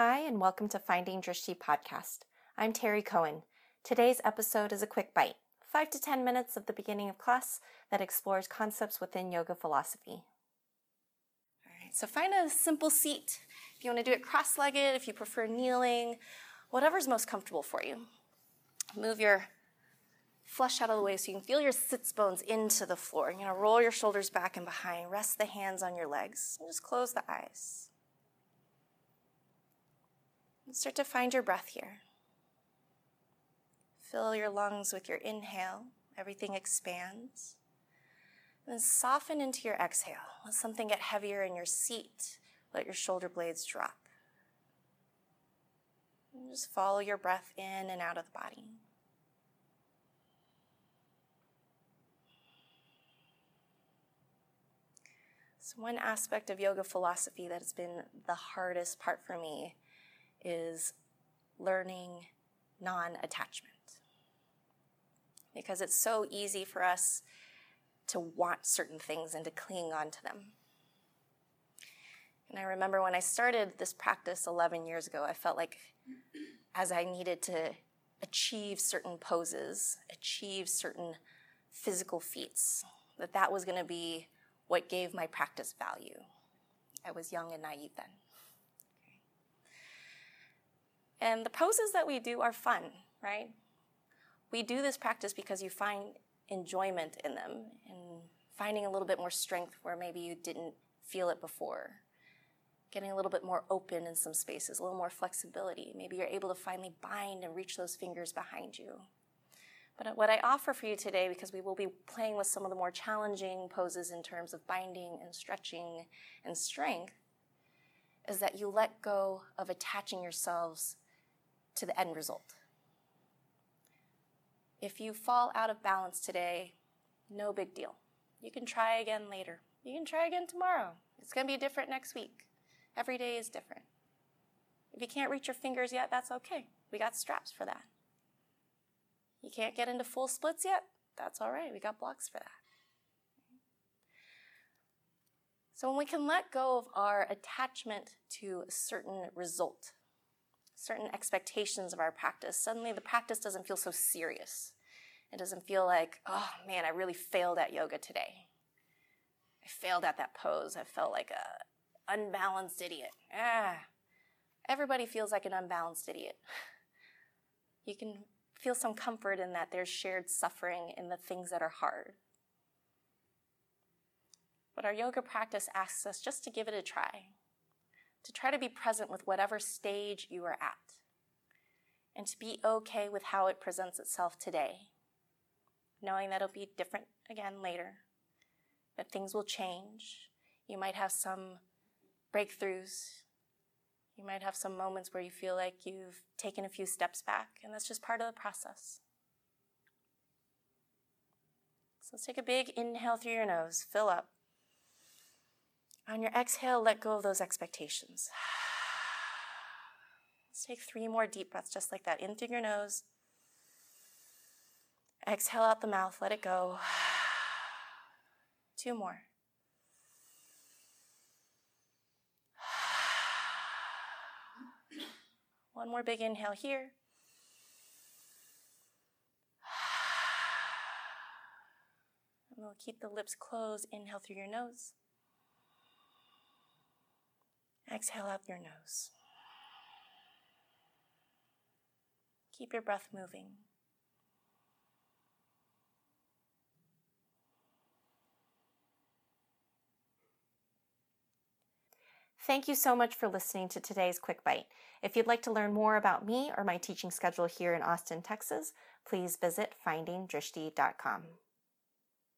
Hi, and welcome to Finding Drishti podcast. I'm Terry Cohen. Today's episode is a quick bite, five to 10 minutes of the beginning of class that explores concepts within yoga philosophy. All right, so find a simple seat. If you want to do it cross legged, if you prefer kneeling, whatever's most comfortable for you. Move your flush out of the way so you can feel your sits bones into the floor. You know, roll your shoulders back and behind, rest the hands on your legs, and just close the eyes. Start to find your breath here. Fill your lungs with your inhale, everything expands. And then soften into your exhale. Let something get heavier in your seat. Let your shoulder blades drop. And just follow your breath in and out of the body. So, one aspect of yoga philosophy that has been the hardest part for me is learning non attachment. Because it's so easy for us to want certain things and to cling on to them. And I remember when I started this practice 11 years ago, I felt like as I needed to achieve certain poses, achieve certain physical feats, that that was going to be what gave my practice value. I was young and naive then. And the poses that we do are fun, right? We do this practice because you find enjoyment in them and finding a little bit more strength where maybe you didn't feel it before. Getting a little bit more open in some spaces, a little more flexibility. Maybe you're able to finally bind and reach those fingers behind you. But uh, what I offer for you today, because we will be playing with some of the more challenging poses in terms of binding and stretching and strength, is that you let go of attaching yourselves to the end result. If you fall out of balance today, no big deal. You can try again later. You can try again tomorrow. It's going to be different next week. Every day is different. If you can't reach your fingers yet, that's okay. We got straps for that. You can't get into full splits yet? That's all right. We got blocks for that. So when we can let go of our attachment to a certain result, certain expectations of our practice, suddenly the practice doesn't feel so serious. It doesn't feel like, oh man, I really failed at yoga today. I failed at that pose. I felt like a unbalanced idiot. Ah, everybody feels like an unbalanced idiot. You can feel some comfort in that there's shared suffering in the things that are hard. But our yoga practice asks us just to give it a try to try to be present with whatever stage you are at, and to be okay with how it presents itself today, knowing that it'll be different again later, that things will change. You might have some breakthroughs. You might have some moments where you feel like you've taken a few steps back, and that's just part of the process. So let's take a big inhale through your nose, fill up. On your exhale, let go of those expectations. Let's take three more deep breaths just like that. In through your nose. Exhale out the mouth, let it go. Two more. One more big inhale here. And we'll keep the lips closed. Inhale through your nose. Exhale out your nose. Keep your breath moving. Thank you so much for listening to today's Quick Bite. If you'd like to learn more about me or my teaching schedule here in Austin, Texas, please visit findingdrishti.com.